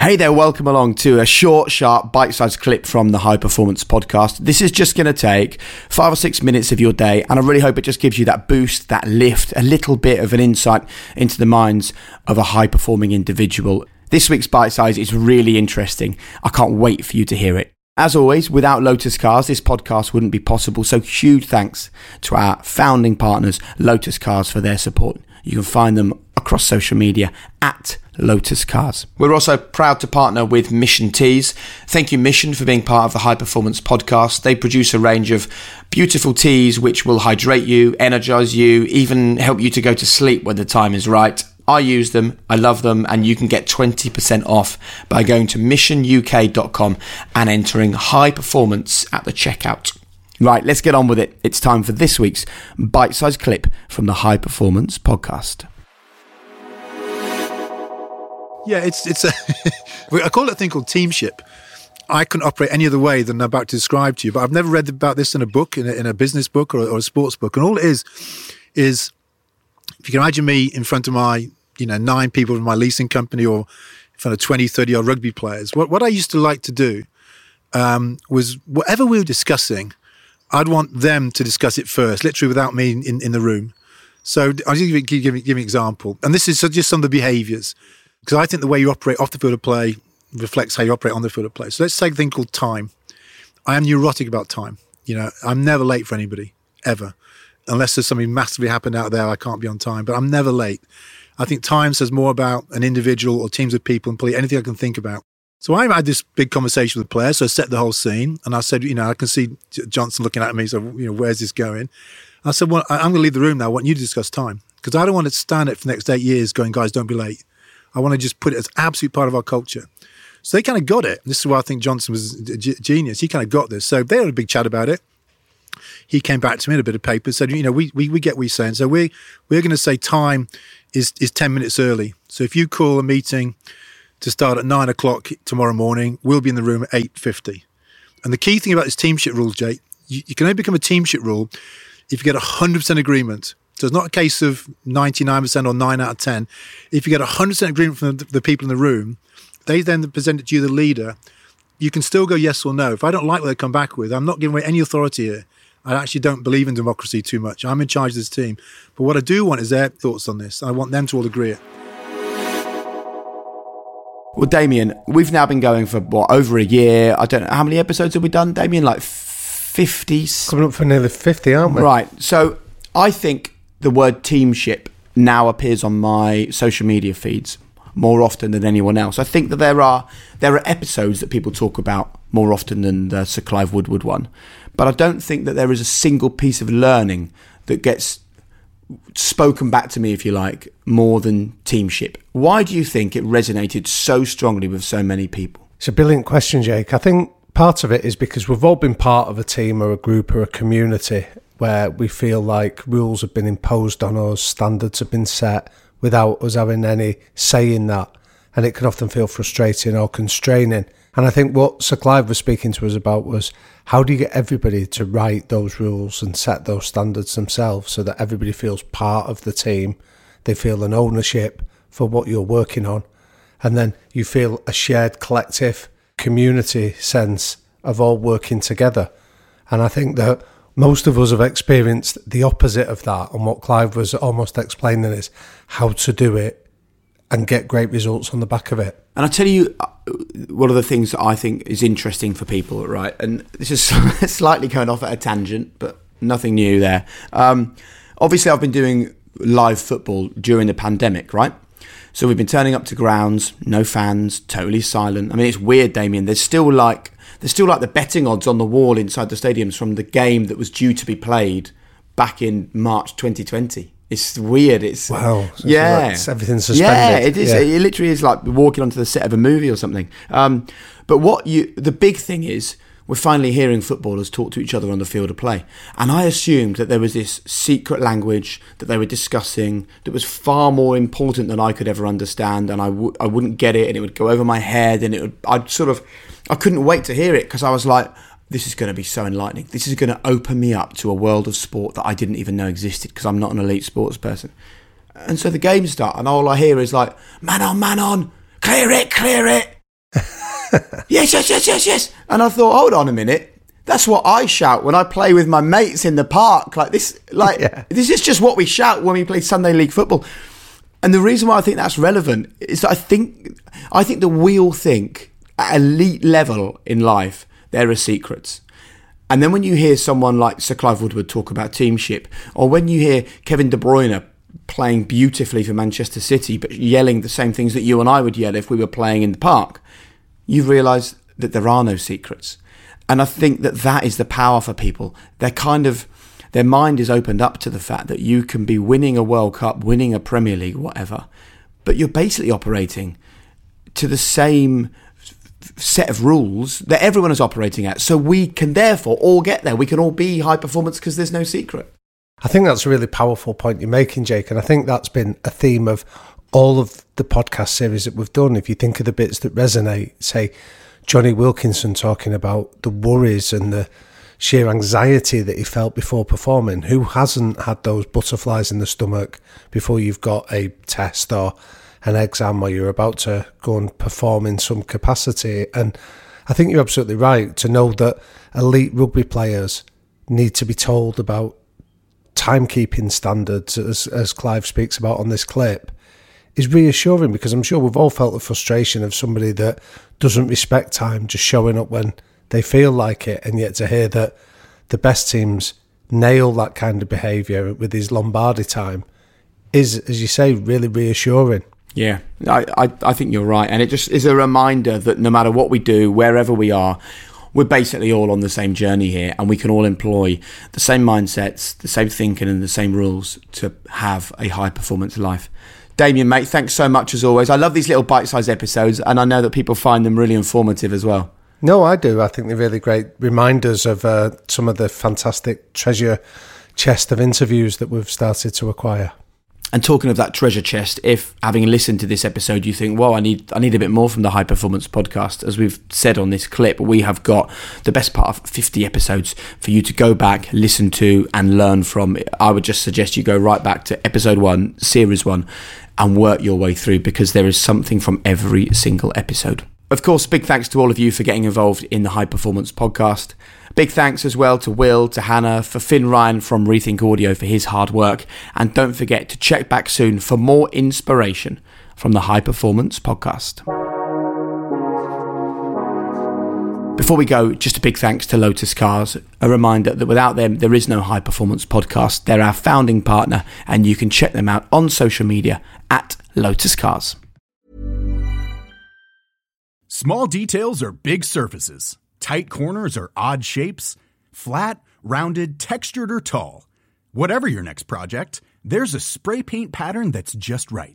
Hey there, welcome along to a short, sharp, bite sized clip from the High Performance Podcast. This is just going to take five or six minutes of your day, and I really hope it just gives you that boost, that lift, a little bit of an insight into the minds of a high performing individual. This week's bite size is really interesting. I can't wait for you to hear it. As always, without Lotus Cars, this podcast wouldn't be possible. So, huge thanks to our founding partners, Lotus Cars, for their support. You can find them across social media at Lotus Cars. We're also proud to partner with Mission Teas. Thank you, Mission, for being part of the High Performance Podcast. They produce a range of beautiful teas which will hydrate you, energize you, even help you to go to sleep when the time is right. I use them, I love them, and you can get 20% off by going to missionuk.com and entering high performance at the checkout. Right, let's get on with it. It's time for this week's bite sized clip from the High Performance Podcast. Yeah, it's it's a I call it a thing called teamship. I couldn't operate any other way than I'm about to describe to you, but I've never read about this in a book, in a, in a business book or, or a sports book. And all it is, is if you can imagine me in front of my, you know, nine people from my leasing company or in front of 20, 30 odd rugby players, what, what I used to like to do um, was whatever we were discussing, I'd want them to discuss it first, literally without me in, in the room. So I'll just give, give, give, give an example. And this is just some of the behaviors, because I think the way you operate off the field of play reflects how you operate on the field of play. So let's take a thing called time. I am neurotic about time. You know, I'm never late for anybody, ever unless there's something massively happened out there, I can't be on time. But I'm never late. I think time says more about an individual or teams of people and play anything I can think about. So I had this big conversation with the players. So I set the whole scene, and I said, you know, I can see Johnson looking at me. So you know, where's this going? I said, well, I'm going to leave the room now. I want you to discuss time because I don't want to stand it for the next eight years going, guys, don't be late. I want to just put it as absolute part of our culture. So they kind of got it. This is why I think Johnson was a genius. He kind of got this. So they had a big chat about it he came back to me in a bit of paper said, you know, we, we, we get what you're saying. So we, we're going to say time is, is 10 minutes early. So if you call a meeting to start at nine o'clock tomorrow morning, we'll be in the room at 8.50. And the key thing about this teamship rule, Jake, you, you can only become a teamship rule if you get 100% agreement. So it's not a case of 99% or 9 out of 10. If you get 100% agreement from the, the people in the room, they then present it to you, the leader. You can still go yes or no. If I don't like what they come back with, I'm not giving away any authority here. I actually don't believe in democracy too much. I'm in charge of this team. But what I do want is their thoughts on this. I want them to all agree it. Well, Damian, we've now been going for what over a year. I don't know how many episodes have we done, Damian? Like fifty. Coming up for nearly fifty, aren't we? Right. So I think the word teamship now appears on my social media feeds more often than anyone else. I think that there are there are episodes that people talk about more often than the Sir Clive Woodward one. But I don't think that there is a single piece of learning that gets spoken back to me, if you like, more than teamship. Why do you think it resonated so strongly with so many people? It's a brilliant question, Jake. I think part of it is because we've all been part of a team or a group or a community where we feel like rules have been imposed on us, standards have been set without us having any say in that. And it can often feel frustrating or constraining. And I think what Sir Clive was speaking to us about was how do you get everybody to write those rules and set those standards themselves so that everybody feels part of the team, they feel an ownership for what you're working on, and then you feel a shared collective community sense of all working together. And I think that most of us have experienced the opposite of that. And what Clive was almost explaining is how to do it and get great results on the back of it. And I tell you, uh, one of the things that I think is interesting for people, right? And this is slightly going off at a tangent, but nothing new there. Um, obviously, I've been doing live football during the pandemic, right? So we've been turning up to grounds, no fans, totally silent. I mean, it's weird, Damian. There's still like there's still like the betting odds on the wall inside the stadiums from the game that was due to be played back in March 2020. It's weird. It's wow. So yeah, it's everything's suspended. Yeah, it is. Yeah. It literally is like walking onto the set of a movie or something. Um, but what you the big thing is we're finally hearing footballers talk to each other on the field of play. And I assumed that there was this secret language that they were discussing that was far more important than I could ever understand. And I w- I wouldn't get it and it would go over my head and it would, I'd sort of, I couldn't wait to hear it because I was like, this is going to be so enlightening. This is going to open me up to a world of sport that I didn't even know existed because I'm not an elite sports person. And so the games start, and all I hear is like, man on, man on, clear it, clear it. Yes, yes, yes, yes, yes. And I thought, hold on a minute. That's what I shout when I play with my mates in the park. Like this, like Yeah. this is just what we shout when we play Sunday league football. And the reason why I think that's relevant is that I think I think that we all think at elite level in life there are secrets. And then when you hear someone like Sir Clive Woodward talk about teamship, or when you hear Kevin De Bruyne playing beautifully for Manchester City, but yelling the same things that you and I would yell if we were playing in the park, you realise that there are no secrets. And I think that that is the power for people. They're kind of, their mind is opened up to the fact that you can be winning a World Cup, winning a Premier League, whatever, but you're basically operating to the same set of rules that everyone is operating at. So we can therefore all get there. We can all be high performance because there's no secret. I think that's a really powerful point you're making, Jake. And I think that's been a theme of all of the podcast series that we've done. If you think of the bits that resonate, say Jonny Wilkinson talking about the worries and the sheer anxiety that he felt before performing. Who hasn't had those butterflies in the stomach before you've got a test or an exam where you're about to go and perform in some capacity? And I think you're absolutely right to know that elite rugby players need to be told about timekeeping standards, as, as Clive speaks about on this clip, is reassuring because I'm sure we've all felt the frustration of somebody that doesn't respect time, just showing up when they feel like it, and yet to hear that the best teams nail that kind of behaviour with his Lombardi time is, as you say, really reassuring. Yeah, I, I, I think you're right. And it just is a reminder that no matter what we do, wherever we are, we're basically all on the same journey here and we can all employ the same mindsets, the same thinking, and the same rules to have a high performance life. Damian, mate, thanks so much as always. I love these little bite sized episodes and I know that people find them really informative as well. No, I do. I think they're really great reminders of uh, some of the fantastic treasure chest of interviews that we've started to acquire. And talking of that treasure chest, if having listened to this episode, you think, "Well, I need I need a bit more from the High Performance Podcast," as we've said on this clip, we have got the best part of 50 episodes for you to go back, listen to, and learn from. I would just suggest you go right back to episode one, series one, and work your way through because there is something from every single episode. Of course, big thanks to all of you for getting involved in the High Performance Podcast. Big thanks as well to Will, to Hannah, for Finn Ryan from Rethink Audio for his hard work. And don't forget to check back soon for more inspiration from the High Performance Podcast. Before we go, just a big thanks to Lotus Cars. A reminder that without them, there is no High Performance Podcast. They're our founding partner, and you can check them out on social media at Lotus Cars. Small details are big surfaces. Tight corners are odd shapes. Flat, rounded, textured, or tall. Whatever your next project, there's a spray paint pattern that's just right.